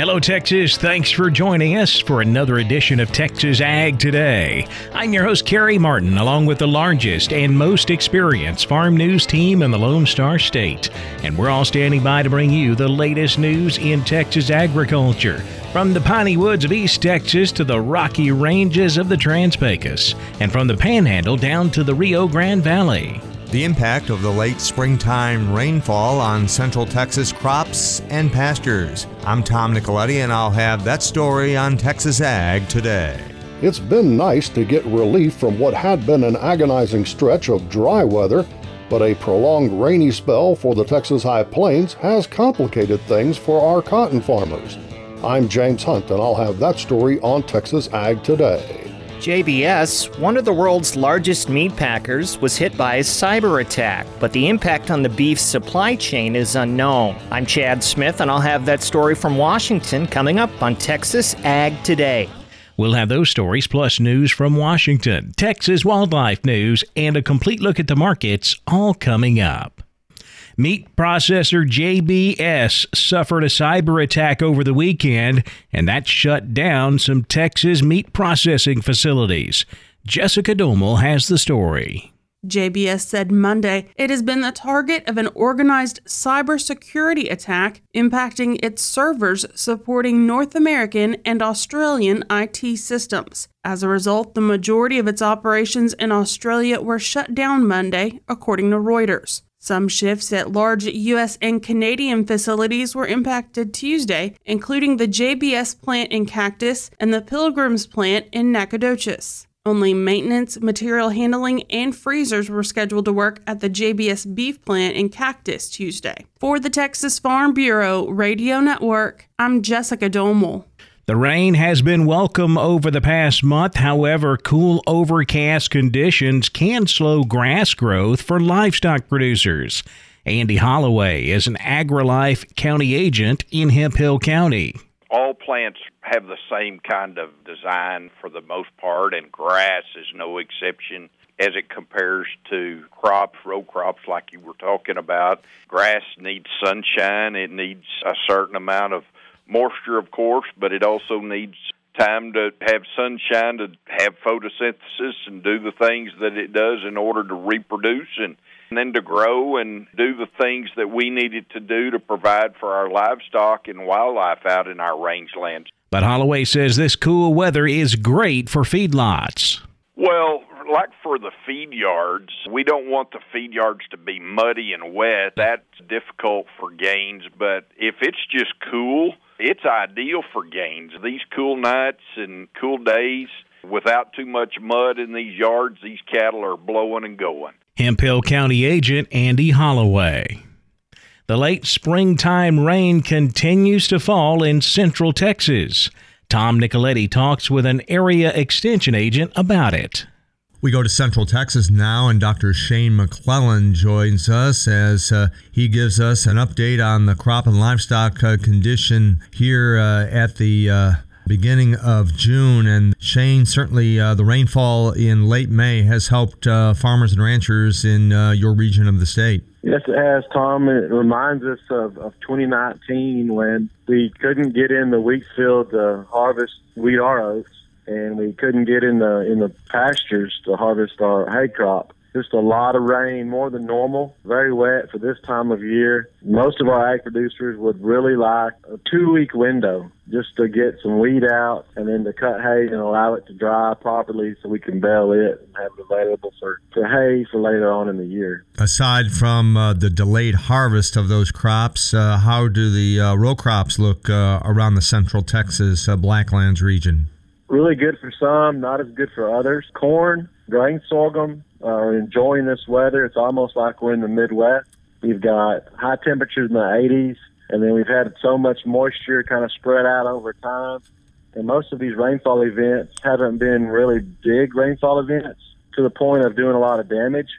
Hello, Texas. Thanks for joining us for another edition of Texas Ag Today. I'm your host, Carrie Martin, along with the largest and most experienced farm news team in the Lone Star State. And we're all standing by to bring you the latest news in Texas agriculture. From the piney woods of East Texas to the rocky ranges of the Trans Pecos, and from the Panhandle down to the Rio Grande Valley the impact of the late springtime rainfall on central Texas crops and pastures. I'm Tom Nicoletti, and I'll have that story on Texas Ag today. It's been nice to get relief from what had been an agonizing stretch of dry weather, but a prolonged rainy spell for the Texas High Plains has complicated things for our cotton farmers. I'm James Hunt, and I'll have that story on Texas Ag today. JBS, one of the world's largest meat packers, was hit by a cyber attack, but the impact on the beef supply chain is unknown. I'm Chad Smith, and I'll have that story from Washington coming up on Texas Ag Today. We'll have those stories plus news from Washington, Texas wildlife news, and a complete look at the markets all coming up. Meat processor JBS suffered a cyber attack over the weekend, and that shut down some Texas meat processing facilities. Jessica Domel has the story. JBS said Monday it has been the target of an organized cybersecurity attack impacting its servers supporting North American and Australian IT systems. As a result, the majority of its operations in Australia were shut down Monday, according to Reuters. Some shifts at large U.S. and Canadian facilities were impacted Tuesday, including the JBS plant in Cactus and the Pilgrims plant in Nacogdoches. Only maintenance, material handling, and freezers were scheduled to work at the JBS beef plant in Cactus Tuesday. For the Texas Farm Bureau Radio Network, I'm Jessica Domel. The rain has been welcome over the past month. However, cool overcast conditions can slow grass growth for livestock producers. Andy Holloway is an AgriLife county agent in Hemphill County. All plants have the same kind of design for the most part, and grass is no exception as it compares to crops, row crops like you were talking about. Grass needs sunshine, it needs a certain amount of moisture, of course, but it also needs time to have sunshine to have photosynthesis and do the things that it does in order to reproduce and, and then to grow and do the things that we needed to do to provide for our livestock and wildlife out in our rangelands. But Holloway says this cool weather is great for feedlots. Well, like for the feed yards, we don't want the feed yards to be muddy and wet. That's difficult for gains, but if it's just cool, it's ideal for gains. These cool nights and cool days without too much mud in these yards, these cattle are blowing and going. Hemphill County agent Andy Holloway. The late springtime rain continues to fall in central Texas. Tom Nicoletti talks with an area extension agent about it. We go to Central Texas now, and Dr. Shane McLellan joins us as uh, he gives us an update on the crop and livestock uh, condition here uh, at the uh, beginning of June. And Shane, certainly uh, the rainfall in late May has helped uh, farmers and ranchers in your region of the state. Yes, it has, Tom. It reminds us of, of 2019 when we couldn't get in the wheat field to harvest wheat our oats and we couldn't get in the in the pastures to harvest our hay crop. just a lot of rain, more than normal, very wet for this time of year. Most of our ag producers would really like a two week window just to get some weed out and then to cut hay and allow it to dry properly so we can bale it and have it available for, for hay for later on in the year. Aside from uh, the delayed harvest of those crops, uh, how do the uh, row crops look uh, around the central Texas uh, Blacklands region? Really good for some, not as good for others. Corn, grain sorghum, uh, are enjoying this weather. It's almost like we're in the Midwest. We've got high temperatures in the 80s, and then we've had so much moisture kind of spread out over time. And most of these rainfall events haven't been really big rainfall events to the point of doing a lot of damage,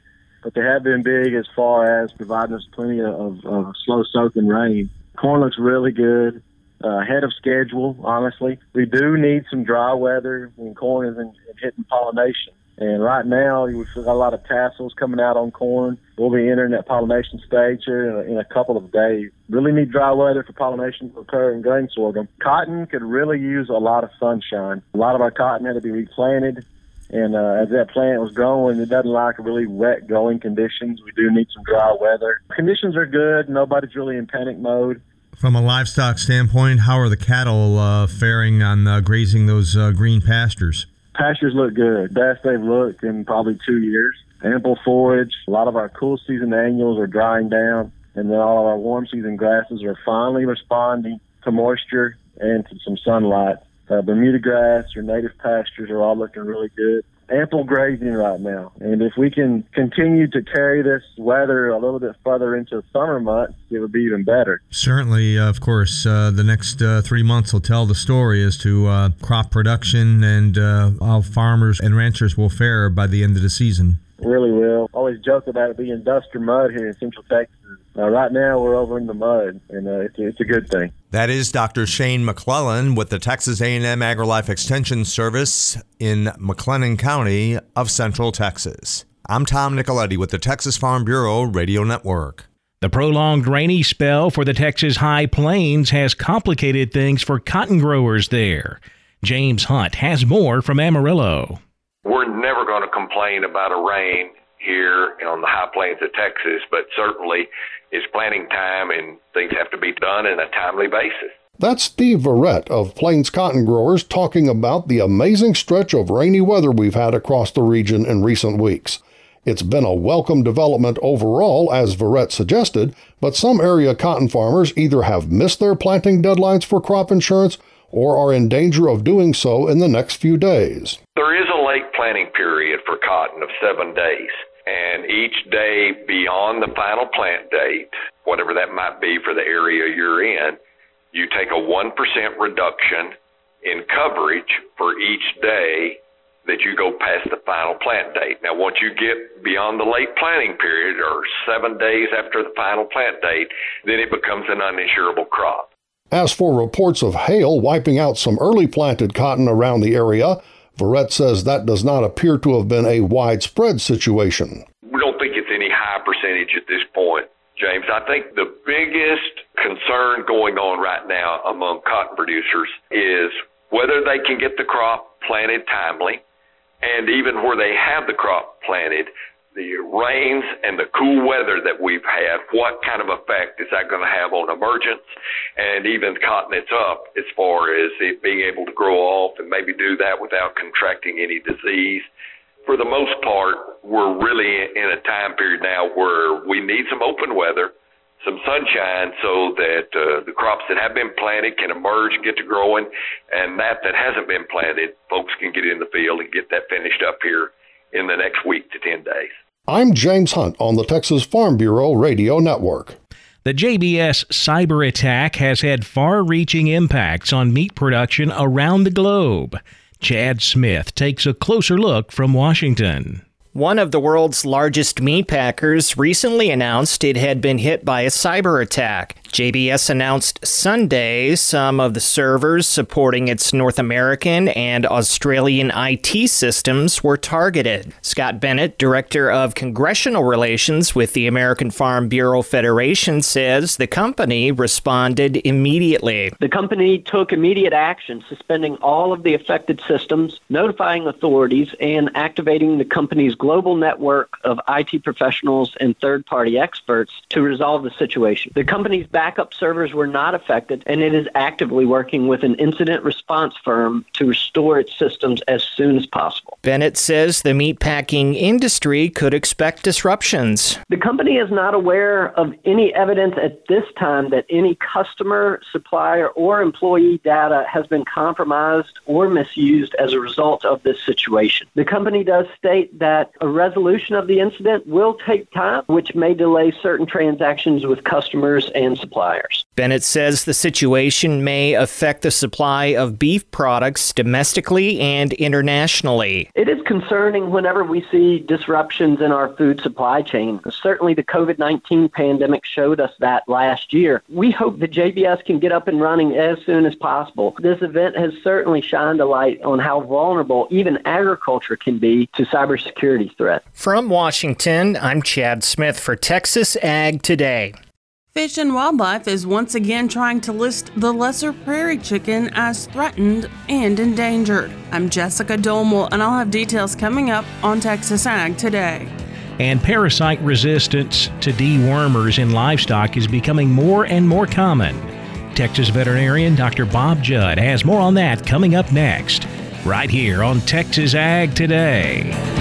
but they have been big as far as providing us plenty of, of slow soaking rain. Corn looks really good, uh, ahead of schedule, honestly. We do need some dry weather when corn is in, in hitting pollination. And right now, we've got a lot of tassels coming out on corn. We'll be entering that pollination stage here in a, in a couple of days. Really need dry weather for pollination to occur in grain sorghum. Cotton could really use a lot of sunshine. A lot of our cotton had to be replanted. And uh, as that plant was growing, it doesn't like really wet growing conditions. We do need some dry weather. Conditions are good. Nobody's really in panic mode. From a livestock standpoint, how are the cattle uh, faring on uh, grazing those uh, green pastures? Pastures look good. Best they've looked in probably two years. Ample forage. A lot of our cool season annuals are drying down. And then all of our warm season grasses are finally responding to moisture and to some sunlight. Uh, Bermuda grass or native pastures are all looking really good ample grazing right now. And if we can continue to carry this weather a little bit further into the summer months, it would be even better. Certainly, uh, of course, uh, the next uh, three months will tell the story as to uh, crop production and uh, how farmers and ranchers will fare by the end of the season. Really will. Always joke about it being dust or mud here in Central Texas. Uh, right now, we're over in the mud, and uh, it's, it's a good thing. That is Dr. Shane McLellan with the Texas A&M AgriLife Extension Service in McLennan County of Central Texas. I'm Tom Nicoletti with the Texas Farm Bureau Radio Network. The prolonged rainy spell for the Texas High Plains has complicated things for cotton growers there. James Hunt has more from Amarillo. We're never going to complain about a rain here on the high plains of Texas, but certainly it's planting time and things have to be done in a timely basis. That's Steve Verett of Plains Cotton Growers talking about the amazing stretch of rainy weather we've had across the region in recent weeks. It's been a welcome development overall, as Verett suggested, but some area cotton farmers either have missed their planting deadlines for crop insurance or are in danger of doing so in the next few days. There is a late planting period for cotton of seven days and each day beyond the final plant date, whatever that might be for the area you're in, you take a 1% reduction in coverage for each day that you go past the final plant date. Now, once you get beyond the late planting period or seven days after the final plant date, then it becomes an uninsurable crop. As for reports of hail wiping out some early planted cotton around the area, Verett says that does not appear to have been a widespread situation. We don't think it's any high percentage at this point, James. I think the biggest concern going on right now among cotton producers is whether they can get the crop planted timely, and even where they have the crop planted, the rains and the cool weather that we've had, what kind of effect is that going to have on emergence and even cotton it's up as far as it being able to grow off and maybe do that without contracting any disease. For the most part, we're really in a time period now where we need some open weather, some sunshine so that uh, the crops that have been planted can emerge, get to growing, and that that hasn't been planted, folks can get in the field and get that finished up here in the next week to 10 days. I'm James Hunt on the Texas Farm Bureau Radio Network. The JBS cyber attack has had far reaching impacts on meat production around the globe. Chad Smith takes a closer look from Washington. One of the world's largest meat packers recently announced it had been hit by a cyber attack. JBS announced Sunday some of the servers supporting its North American and Australian IT systems were targeted. Scott Bennett, Director of Congressional Relations with the American Farm Bureau Federation, says the company responded immediately. The company took immediate action, suspending all of the affected systems, notifying authorities, and activating the company's global network of IT professionals and third party experts to resolve the situation. The company's backup servers were not affected, and it is actively working with an incident response firm to restore its systems as soon as possible. Bennett says the meatpacking industry could expect disruptions. The company is not aware of any evidence at this time that any customer, supplier, or employee data has been compromised or misused as a result of this situation. The company does state that a resolution of the incident will take time, which may delay certain transactions with customers and suppliers. Bennett says the situation may affect the supply of beef products domestically and internationally. It is concerning whenever we see disruptions in our food supply chain. Certainly, the COVID 19 pandemic showed us that last year. We hope that JBS can get up and running as soon as possible. This event has certainly shined a light on how vulnerable even agriculture can be to cybersecurity threats. From Washington, I'm Chad Smith for Texas Ag Today. Fish and Wildlife is once again trying to list the lesser prairie chicken as threatened and endangered. I'm Jessica Domel, and I'll have details coming up on Texas Ag today. And parasite resistance to dewormers in livestock is becoming more and more common. Texas veterinarian Dr. Bob Judd has more on that coming up next, right here on Texas Ag Today.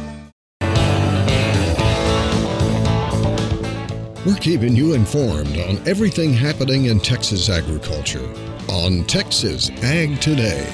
We're keeping you informed on everything happening in Texas agriculture on Texas Ag Today.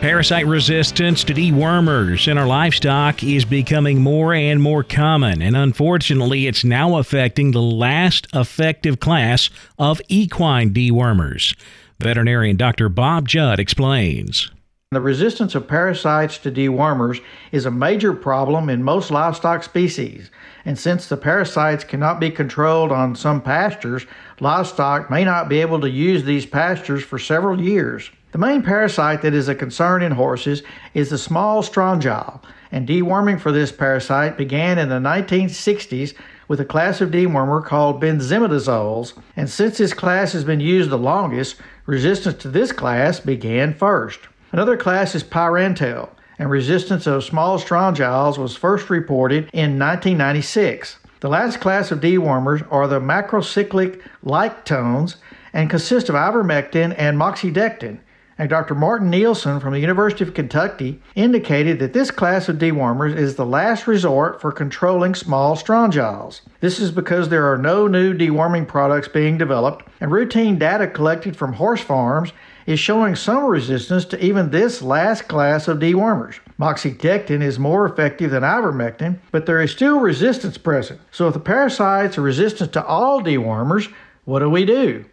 Parasite resistance to dewormers in our livestock is becoming more and more common, and unfortunately, it's now affecting the last effective class of equine dewormers. Veterinarian Dr. Bob Judd explains. The resistance of parasites to dewormers is a major problem in most livestock species, and since the parasites cannot be controlled on some pastures, livestock may not be able to use these pastures for several years. The main parasite that is a concern in horses is the small strongyle, and deworming for this parasite began in the 1960s with a class of dewormer called benzimidazoles, and since this class has been used the longest, resistance to this class began first. Another class is pyrantel, and resistance of small strongyles was first reported in 1996. The last class of dewormers are the macrocyclic lactones and consist of ivermectin and moxidectin. And Dr. Martin Nielsen from the University of Kentucky indicated that this class of dewormers is the last resort for controlling small strongyles. This is because there are no new deworming products being developed, and routine data collected from horse farms is showing some resistance to even this last class of dewormers. Moxidectin is more effective than ivermectin, but there is still resistance present. So if the parasites are resistant to all dewormers, what do we do?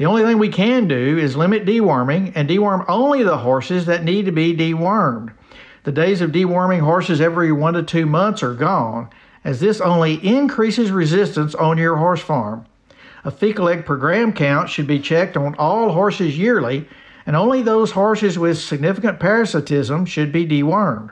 The only thing we can do is limit deworming and deworm only the horses that need to be dewormed. The days of deworming horses every one to two months are gone, as this only increases resistance on your horse farm. A fecal egg per gram count should be checked on all horses yearly, and only those horses with significant parasitism should be dewormed.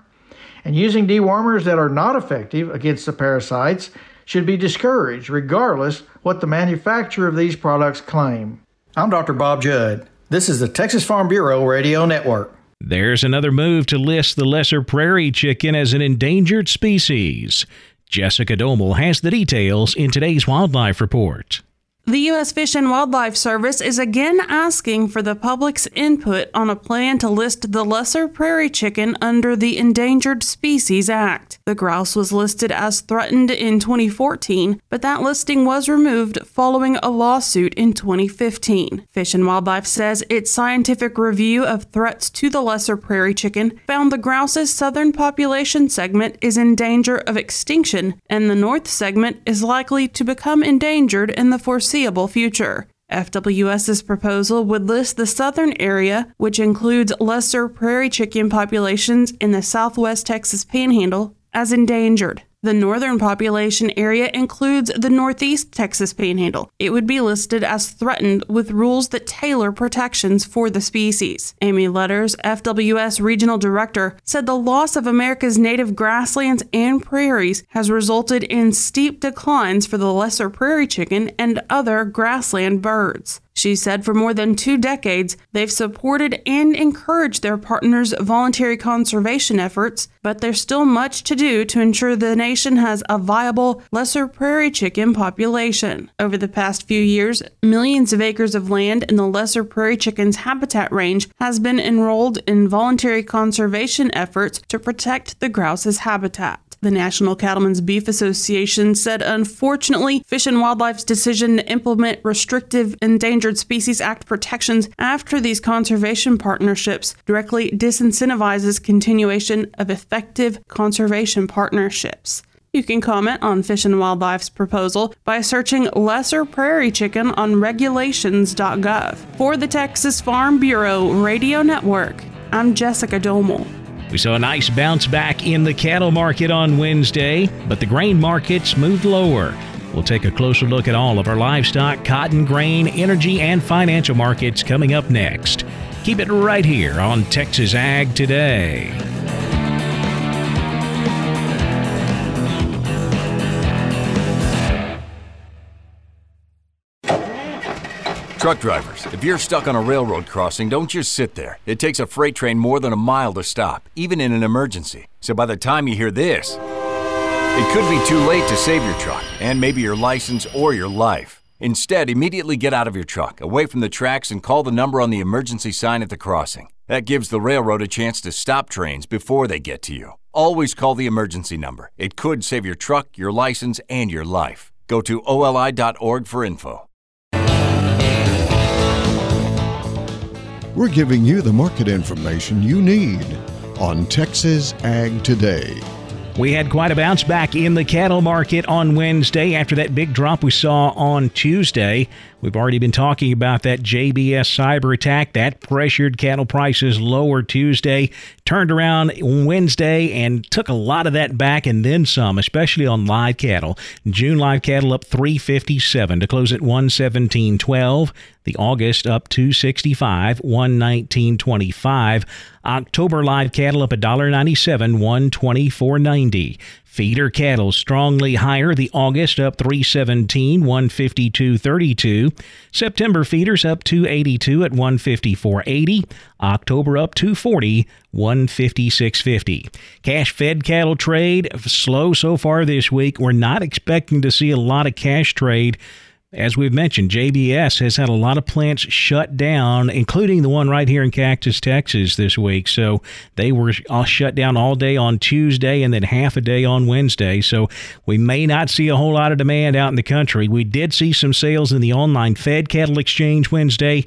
And using dewormers that are not effective against the parasites should be discouraged, regardless what the manufacturer of these products claim. I'm Dr. Bob Judd. This is the Texas Farm Bureau Radio Network. There's another move to list the lesser prairie chicken as an endangered species. Jessica Domel has the details in today's Wildlife Report. The U.S. Fish and Wildlife Service is again asking for the public's input on a plan to list the lesser prairie chicken under the Endangered Species Act. The grouse was listed as threatened in 2014, but that listing was removed following a lawsuit in 2015. Fish and Wildlife says its scientific review of threats to the lesser prairie chicken found the grouse's southern population segment is in danger of extinction, and the north segment is likely to become endangered in the foreseeable foreseeable future. FWS's proposal would list the southern area, which includes lesser prairie chicken populations in the southwest Texas panhandle, as endangered. The northern population area includes the northeast Texas panhandle. It would be listed as threatened with rules that tailor protections for the species. Amy Lueders, FWS Regional Director, said the loss of America's native grasslands and prairies has resulted in steep declines for the lesser prairie chicken and other grassland birds. She said for more than two decades, they've supported and encouraged their partners' voluntary conservation efforts, but there's still much to do to ensure the nation has a viable lesser prairie chicken population. Over the past few years, millions of acres of land in the lesser prairie chicken's habitat range has been enrolled in voluntary conservation efforts to protect the grouse's habitat. The National Cattlemen's Beef Association said, unfortunately, Fish and Wildlife's decision to implement restrictive Endangered Species Act protections after these conservation partnerships directly disincentivizes continuation of effective conservation partnerships. You can comment on Fish and Wildlife's proposal by searching lesser prairie chicken on regulations.gov. For the Texas Farm Bureau Radio Network, I'm Jessica Domel. We saw a nice bounce back in the cattle market on Wednesday, but the grain markets moved lower. We'll take a closer look at all of our livestock, cotton, grain, energy, and financial markets coming up next. Keep it right here on Texas Ag Today. Truck drivers, if you're stuck on a railroad crossing, don't just sit there. It takes a freight train more than a mile to stop, even in an emergency. So by the time you hear this, it could be too late to save your truck and maybe your license or your life. Instead, immediately get out of your truck, away from the tracks, and call the number on the emergency sign at the crossing. That gives the railroad a chance to stop trains before they get to you. Always call the emergency number. It could save your truck, your license, and your life. Go to oli.org for info. We're giving you the market information you need on Texas Ag Today. We had quite a bounce back in the cattle market on Wednesday after that big drop we saw on Tuesday. We've already been talking about that JBS cyber attack that pressured cattle prices lower Tuesday, turned around Wednesday and took a lot of that back and then some, especially on live cattle. June live cattle up 357 to close at 117.12. The August up 265, 119.25. October live cattle up $1.97, 124.90. Feeder cattle strongly higher. The August up 317, 152.32. September feeders up 282 at 154.80. October up 240, 156.50. Cash fed cattle trade slow so far this week. We're not expecting to see a lot of cash trade as we've mentioned, JBS has had a lot of plants shut down, including the one right here in Cactus, Texas this week. So they were all shut down all day on Tuesday and then half a day on Wednesday. So we may not see a whole lot of demand out in the country. We did see some sales in the online Fed Cattle Exchange Wednesday.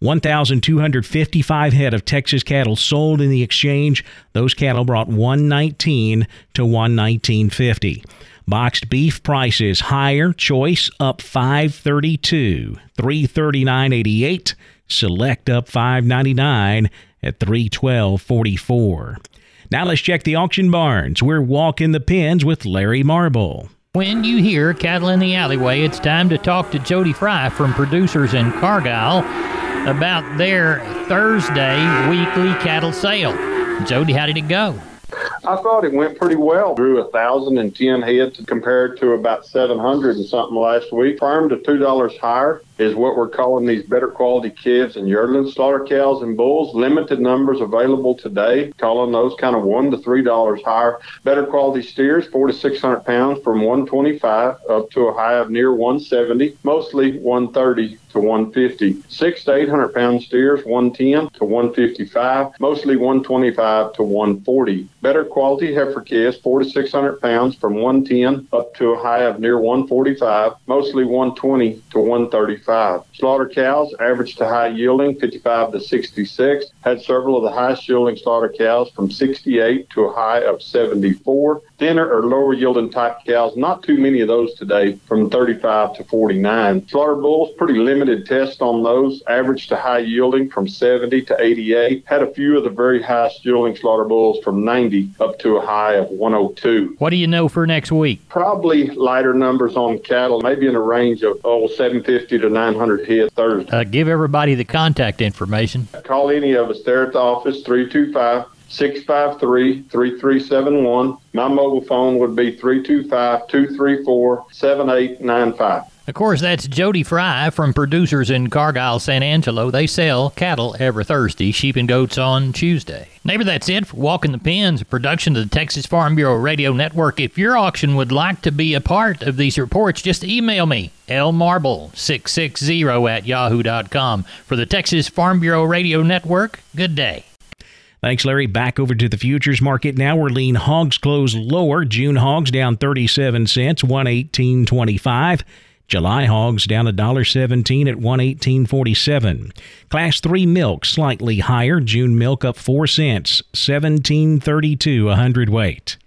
1,255 head of Texas cattle sold in the exchange. Those cattle brought 119 to 119.50. Boxed beef prices higher. Choice up 532, 339.88. Select up 599 at 312.44. Now let's check the auction barns. We're walking the pens with Larry Marble. When you hear cattle in the alleyway, it's time to talk to Jody Fry from Producers in Cargyle about their Thursday weekly cattle sale. Jody, how did it go? I thought it went pretty well. Drew a thousand and ten heads compared to about seven hundred and something last week. Farmed to two dollars higher. Is what we're calling these better quality calves and yearling slaughter cows and bulls. Limited numbers available today, calling those kind of one to three dollars higher. Better quality steers, four to six hundred pounds from 125 up to a high of near 170, mostly 130 to 150. Six to 800 pound steers, 110 to 155, mostly 125 to 140. Better quality heifer calves, four to 600 pounds from 110 up to a high of near 145, mostly 120 to 135. Slaughter cows, average to high yielding, 55 to 66. Had several of the highest yielding slaughter cows from 68 to a high of 74. Thinner or lower yielding type cows, not too many of those today, from 35 to 49. Slaughter bulls, pretty limited test on those, average to high yielding from 70 to 88. Had a few of the very highest yielding slaughter bulls from 90 up to a high of 102. What do you know for next week? Probably lighter numbers on cattle, maybe in a range of oh 750 to 900 head Thursday. Uh, give everybody the contact information. Call any of us there at the office 325 653 3371. My mobile phone would be 325 234 7895. Of course, that's Jody Fry from producers in Cargyle, San Angelo. They sell cattle every Thursday, sheep and goats on Tuesday. Neighbor, that's it for Walking the Pens, a production of the Texas Farm Bureau Radio Network. If your auction would like to be a part of these reports, just email me, lmarble660 at yahoo.com. For the Texas Farm Bureau Radio Network, good day. Thanks, Larry. Back over to the futures market now. We're lean hogs close lower. June hogs down 37 cents, 118.25. July hogs down $1.17 at 118.47. Class 3 milk slightly higher. June milk up 4 cents, 17.32 a hundredweight.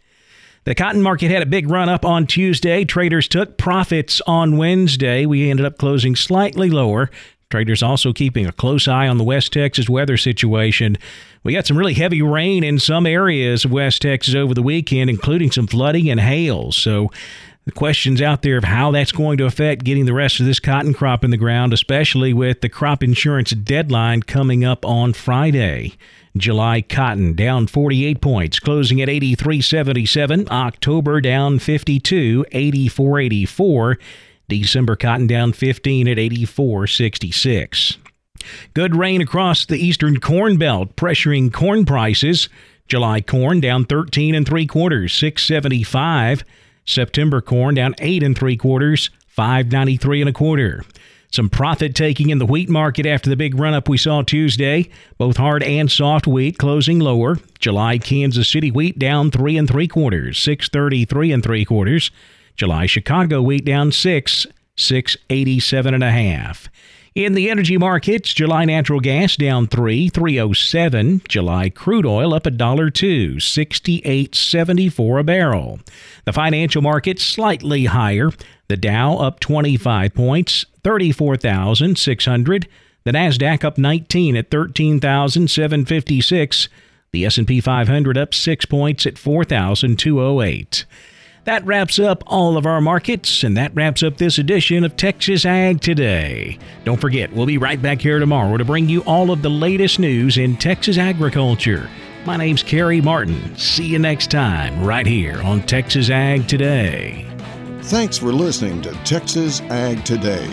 The cotton market had a big run up on Tuesday. Traders took profits on Wednesday. We ended up closing slightly lower. Traders also keeping a close eye on the West Texas weather situation. We got some really heavy rain in some areas of West Texas over the weekend, including some flooding and hail. So the questions out there of how that's going to affect getting the rest of this cotton crop in the ground, especially with the crop insurance deadline coming up on Friday. July cotton down 48 points, closing at 83.77. October down 52, 84.84. December cotton down 15 at 84.66. Good rain across the eastern corn belt, pressuring corn prices. July corn down 13 and 3 quarters, 675. September corn down 8 and 3 quarters, 593 and a quarter. Some profit taking in the wheat market after the big run up we saw Tuesday. Both hard and soft wheat closing lower. July Kansas City wheat down 3 and 3 quarters, 633 and 3 quarters. July Chicago wheat down 6, 687 and a half. In the energy markets, July natural gas down 3, 307. July crude oil up a dollar 2, 68.74 a barrel. The financial markets slightly higher. The Dow up 25 points, 34,600. The Nasdaq up 19 at 13,756. The S&P 500 up 6 points at 4,208. That wraps up all of our markets, and that wraps up this edition of Texas Ag Today. Don't forget, we'll be right back here tomorrow to bring you all of the latest news in Texas agriculture. My name's Carrie Martin. See you next time, right here on Texas Ag Today. Thanks for listening to Texas Ag Today.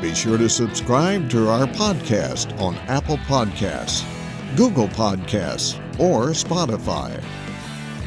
Be sure to subscribe to our podcast on Apple Podcasts, Google Podcasts, or Spotify.